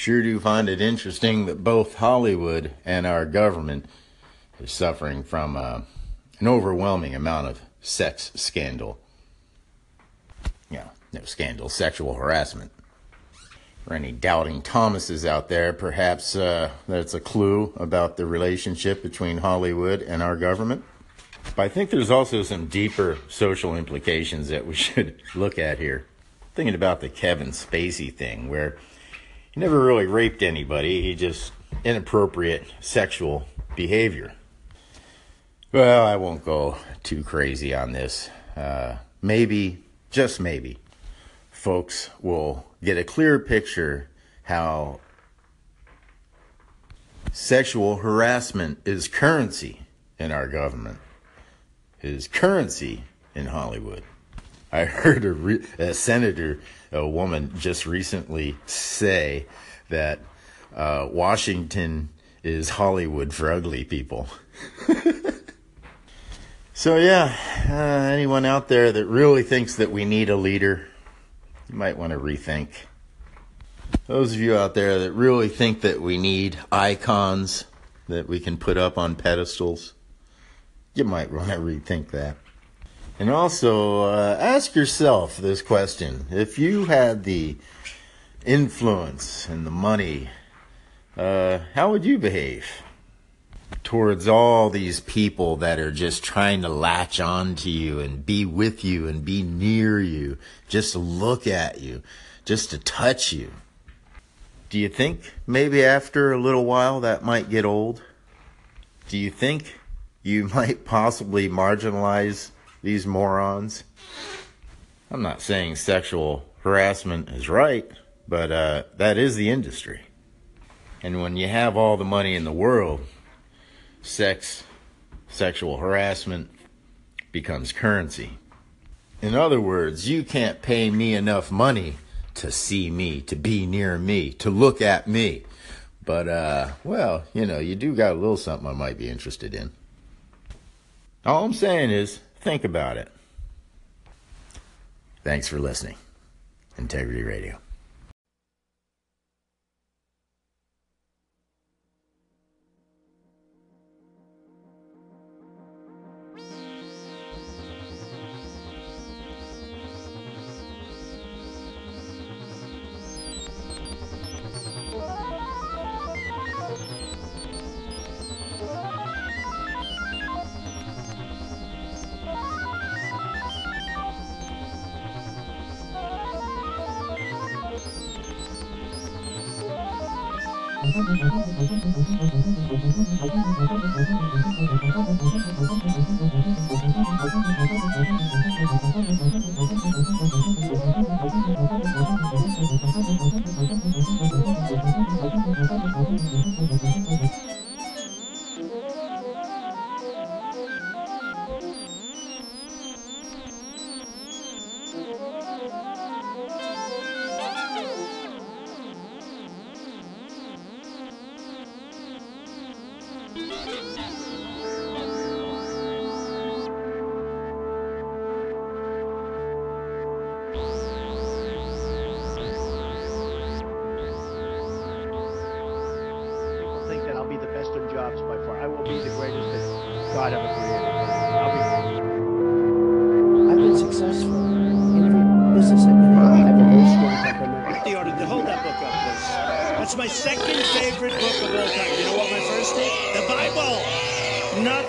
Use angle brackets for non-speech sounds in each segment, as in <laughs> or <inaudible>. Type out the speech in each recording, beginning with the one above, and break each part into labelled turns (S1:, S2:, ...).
S1: Sure do find it interesting that both Hollywood and our government is suffering from uh, an overwhelming amount of sex scandal. Yeah, no scandal, sexual harassment. For any doubting Thomases out there, perhaps uh, that's a clue about the relationship between Hollywood and our government. But I think there's also some deeper social implications that we <laughs> should look at here. Thinking about the Kevin Spacey thing, where he never really raped anybody, he just inappropriate sexual behavior. Well, I won't go too crazy on this. Uh, maybe, just maybe, folks will get a clearer picture how sexual harassment is currency in our government, is currency in Hollywood. I heard a, re- a senator, a woman, just recently say that uh, Washington is Hollywood for ugly people. <laughs> so, yeah, uh, anyone out there that really thinks that we need a leader, you might want to rethink. Those of you out there that really think that we need icons that we can put up on pedestals, you might want to rethink that. And also, uh, ask yourself this question. If you had the influence and the money, uh, how would you behave towards all these people that are just trying to latch on to you and be with you and be near you, just to look at you, just to touch you? Do you think maybe after a little while that might get old? Do you think you <laughs> might possibly marginalize these morons. I'm not saying sexual harassment is right, but uh, that is the industry. And when you have all the money in the world, sex, sexual harassment becomes currency. In other words, you can't pay me enough money to see me, to be near me, to look at me. But, uh, well, you know, you do got a little something I might be interested in. All I'm saying is, Think about it. Thanks for listening. Integrity Radio.
S2: Thank you.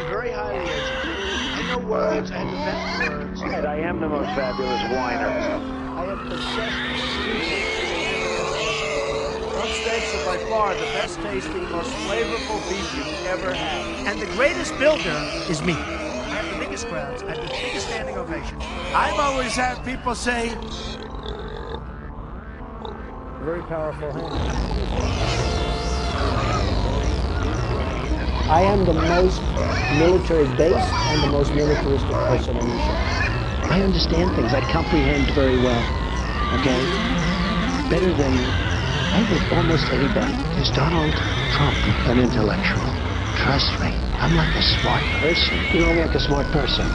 S3: I'm very highly educated. I know words. I have the best words.
S4: And I am the most fabulous whiner.
S3: I have possessed Trump Steaks are by far the best tasting, most flavorful beef you've ever had.
S2: And the greatest builder is me I have the biggest crowds and the biggest standing ovation.
S3: I've always had people say,
S2: very powerful hand.
S5: I am the most military based and the most militaristic person on the show.
S6: I understand things. I comprehend very well. Okay? Better than I think almost anybody. Is Donald Trump an intellectual? Trust me. I'm like a smart person. You know, I'm like a smart person.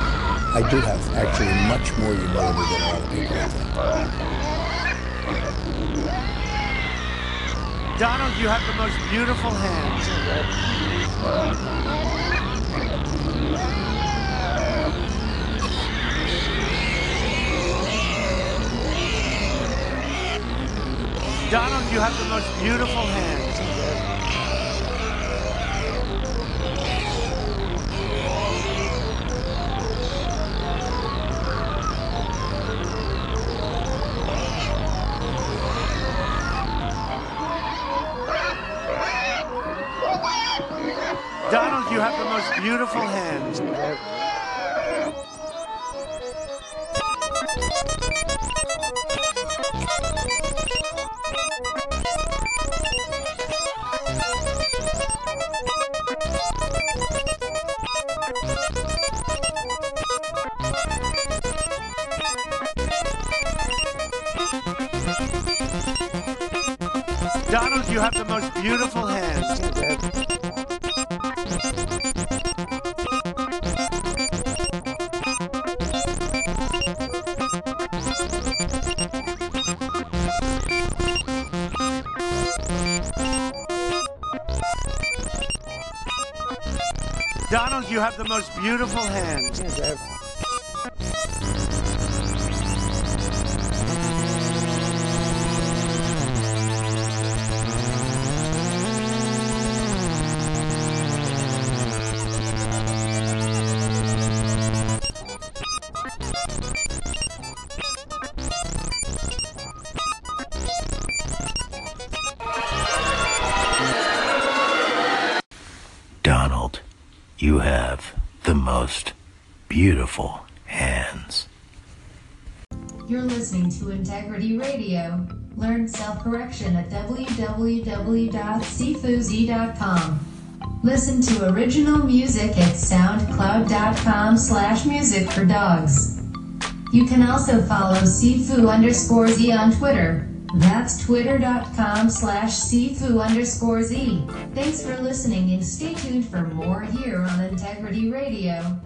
S7: I do have actually much more humility than a lot of people
S3: Donald, you have the most beautiful hands. Donald, you have the most beautiful hands. You have the most beautiful hands. Donald, you have the most beautiful hands. You have the most beautiful hands.
S1: You have the most beautiful hands.
S8: You're listening to Integrity Radio. Learn self-correction at www.cfuzi.com. Listen to original music at soundcloud.com slash music for dogs. You can also follow Sifu underscore Z on Twitter. That's twitter.com slash Sifu underscore Z. Thanks for listening and stay tuned for more here on Integrity Radio.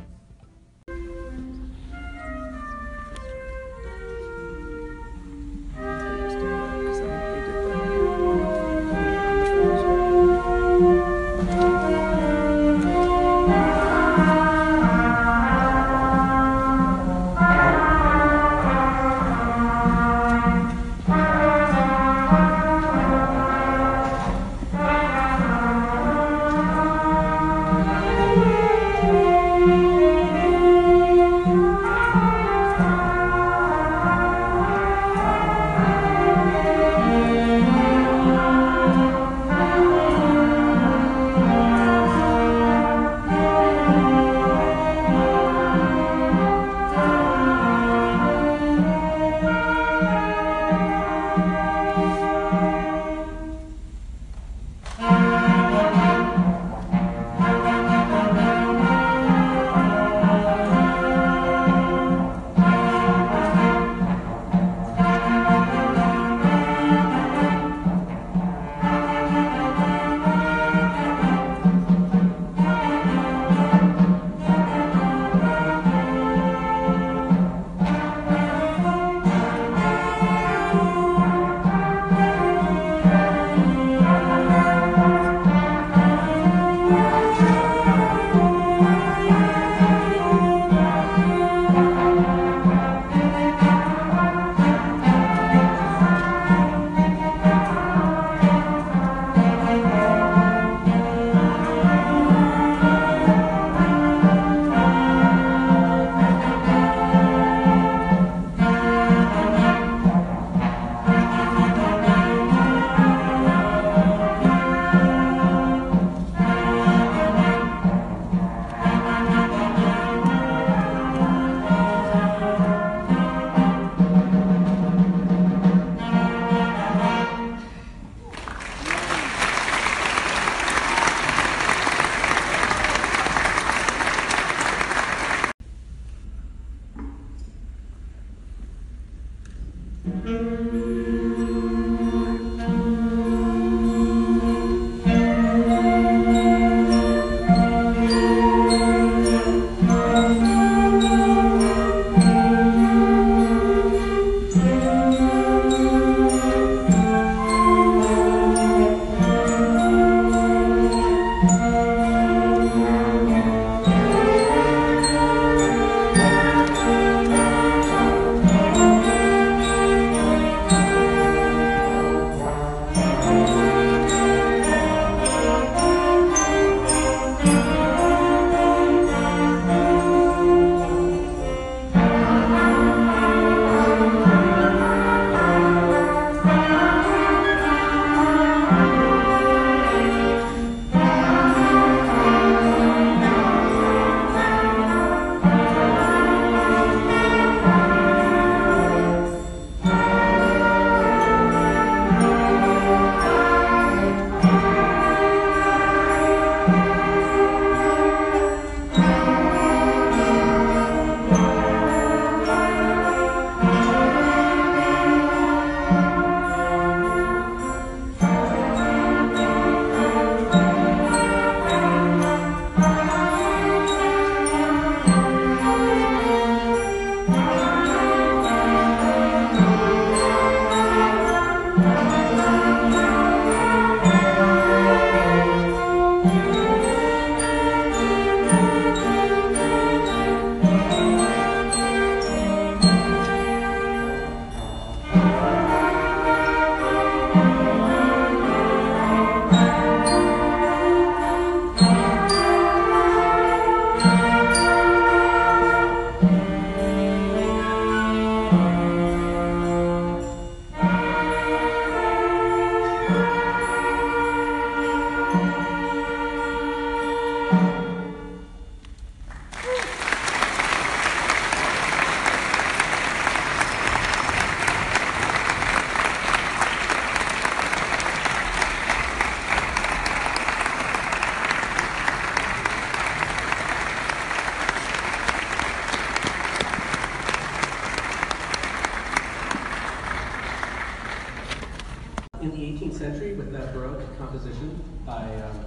S9: That Baroque composition by um,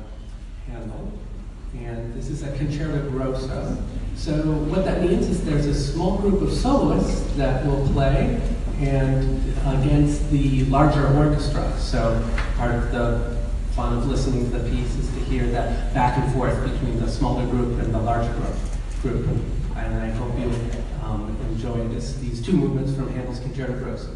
S9: Handel. And this is a concerto grosso. So what that means is there's a small group of soloists that will play and against the larger orchestra. So part of the fun of listening to the piece is to hear that back and forth between the smaller group and the larger group. And I hope you um, enjoy this, these two movements from Handel's Concerto Grosso.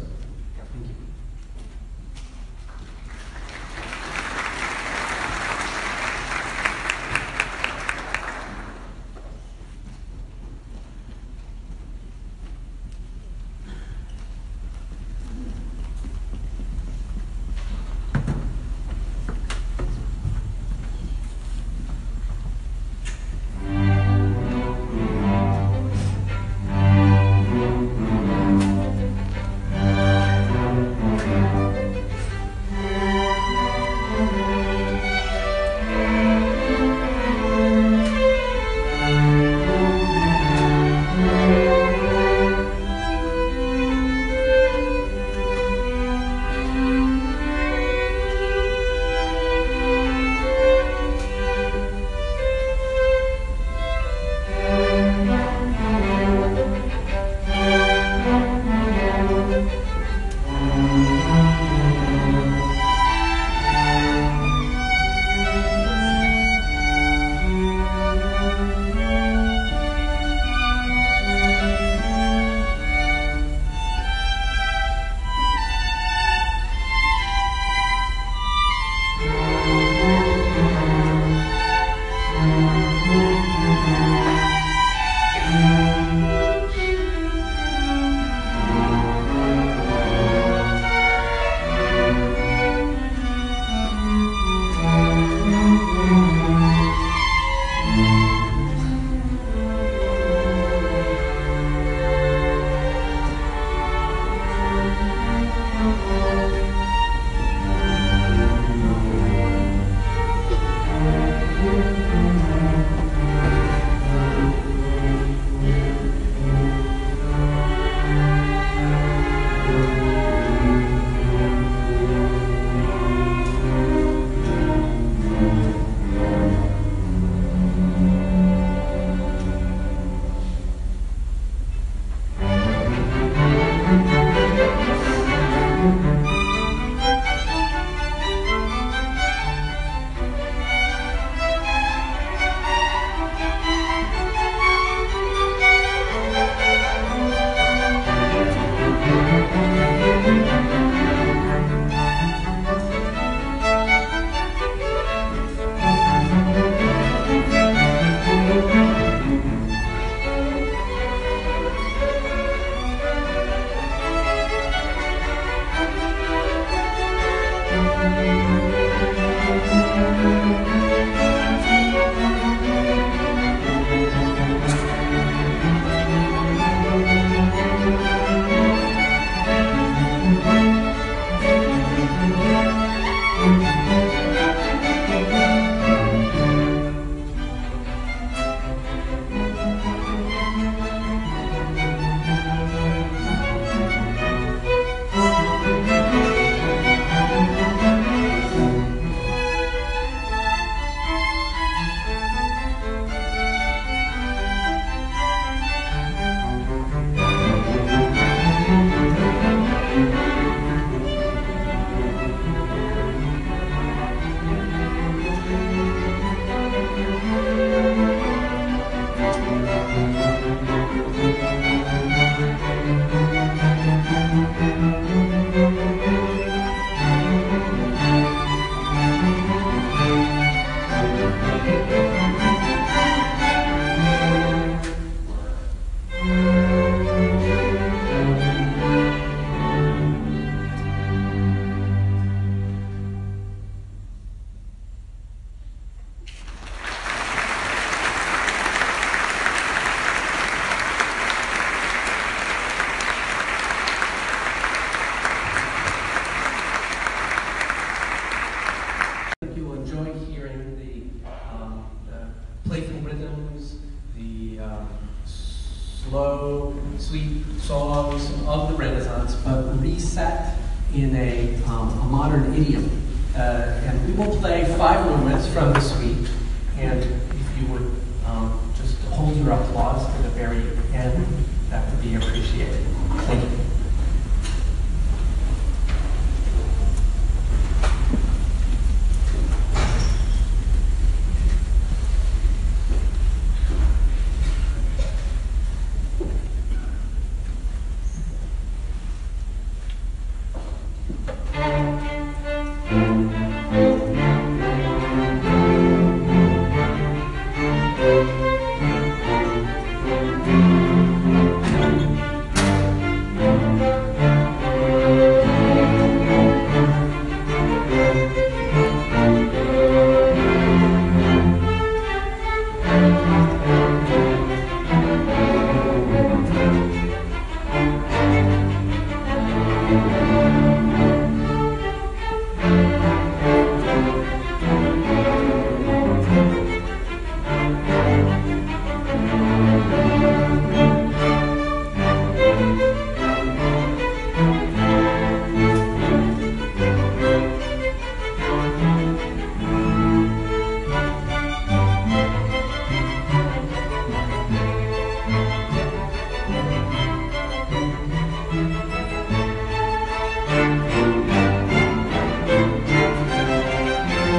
S9: Slow, sweet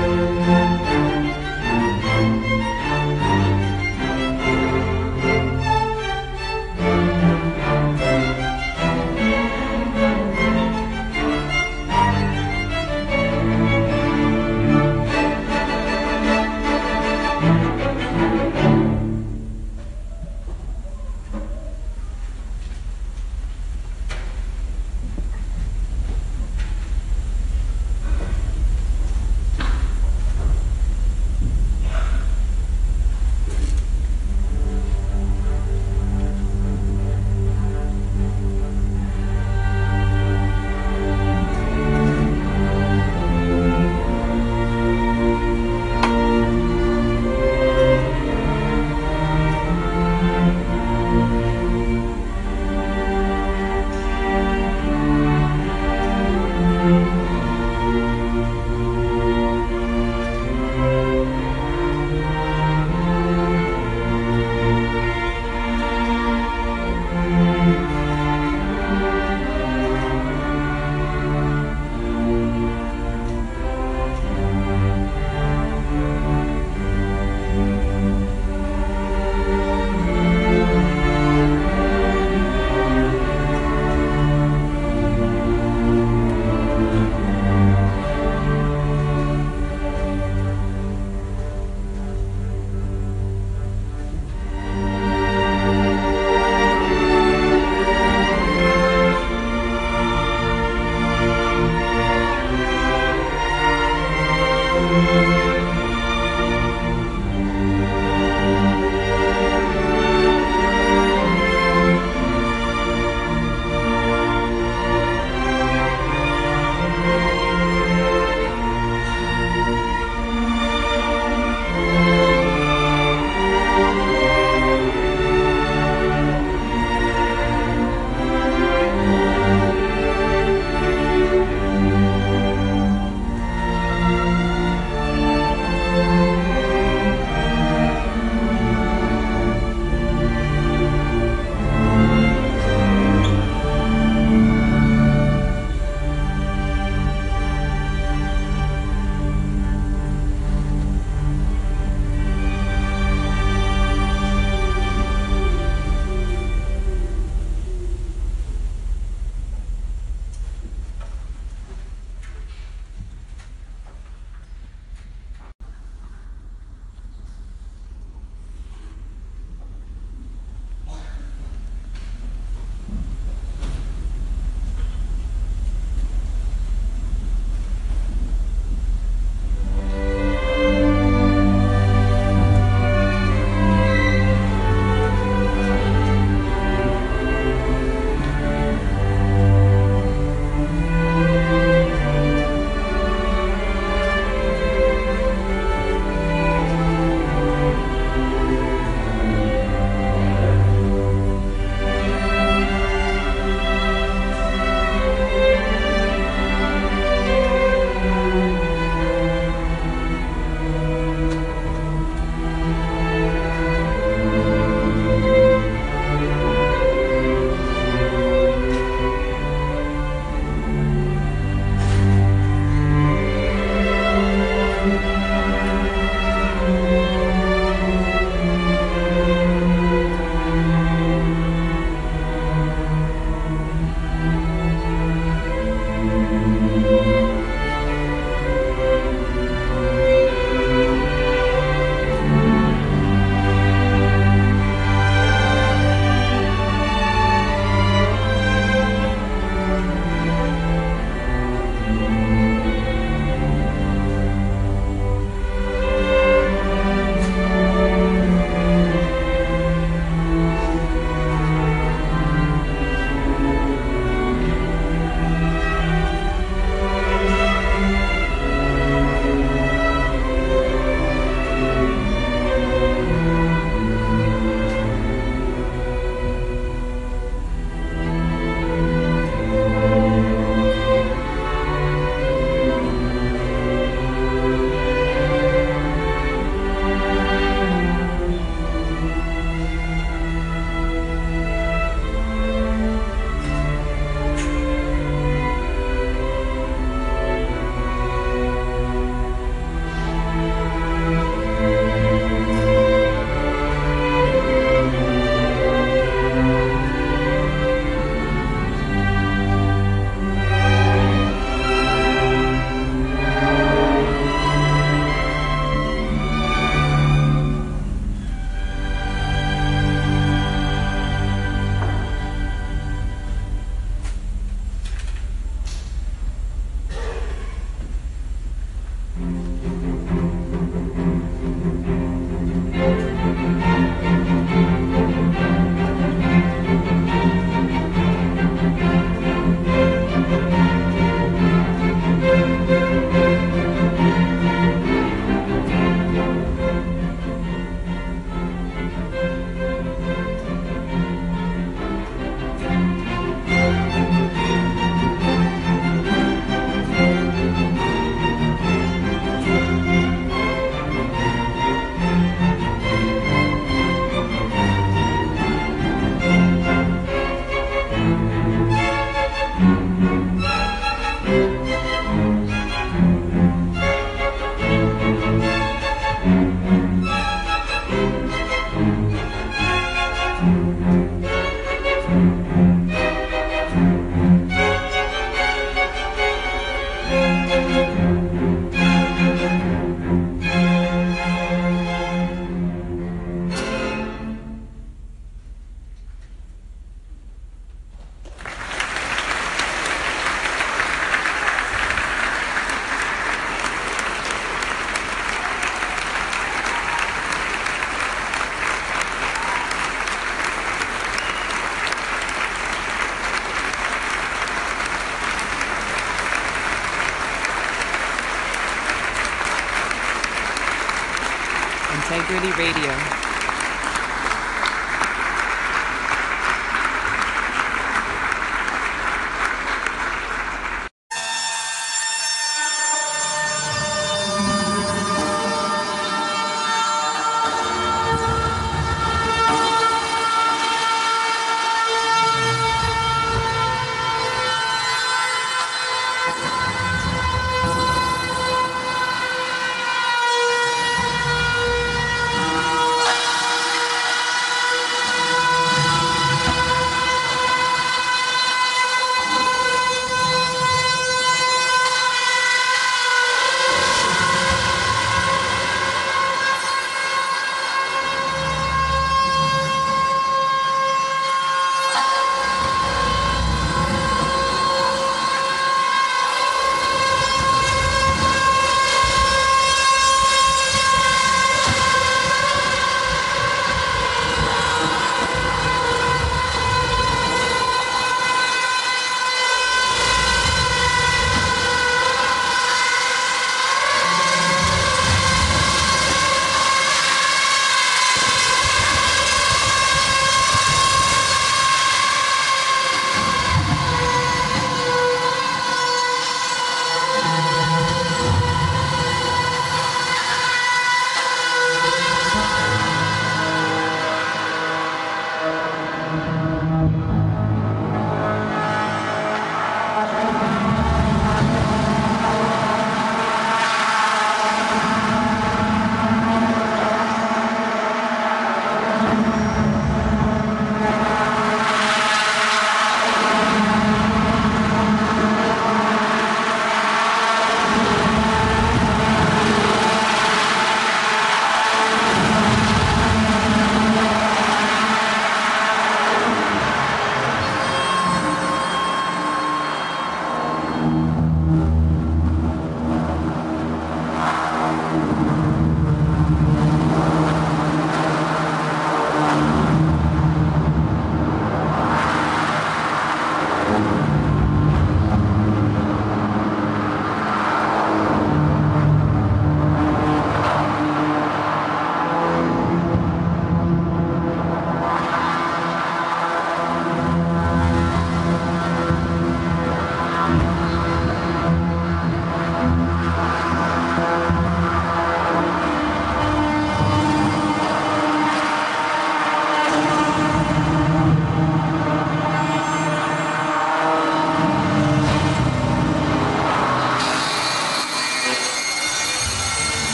S9: Thank you.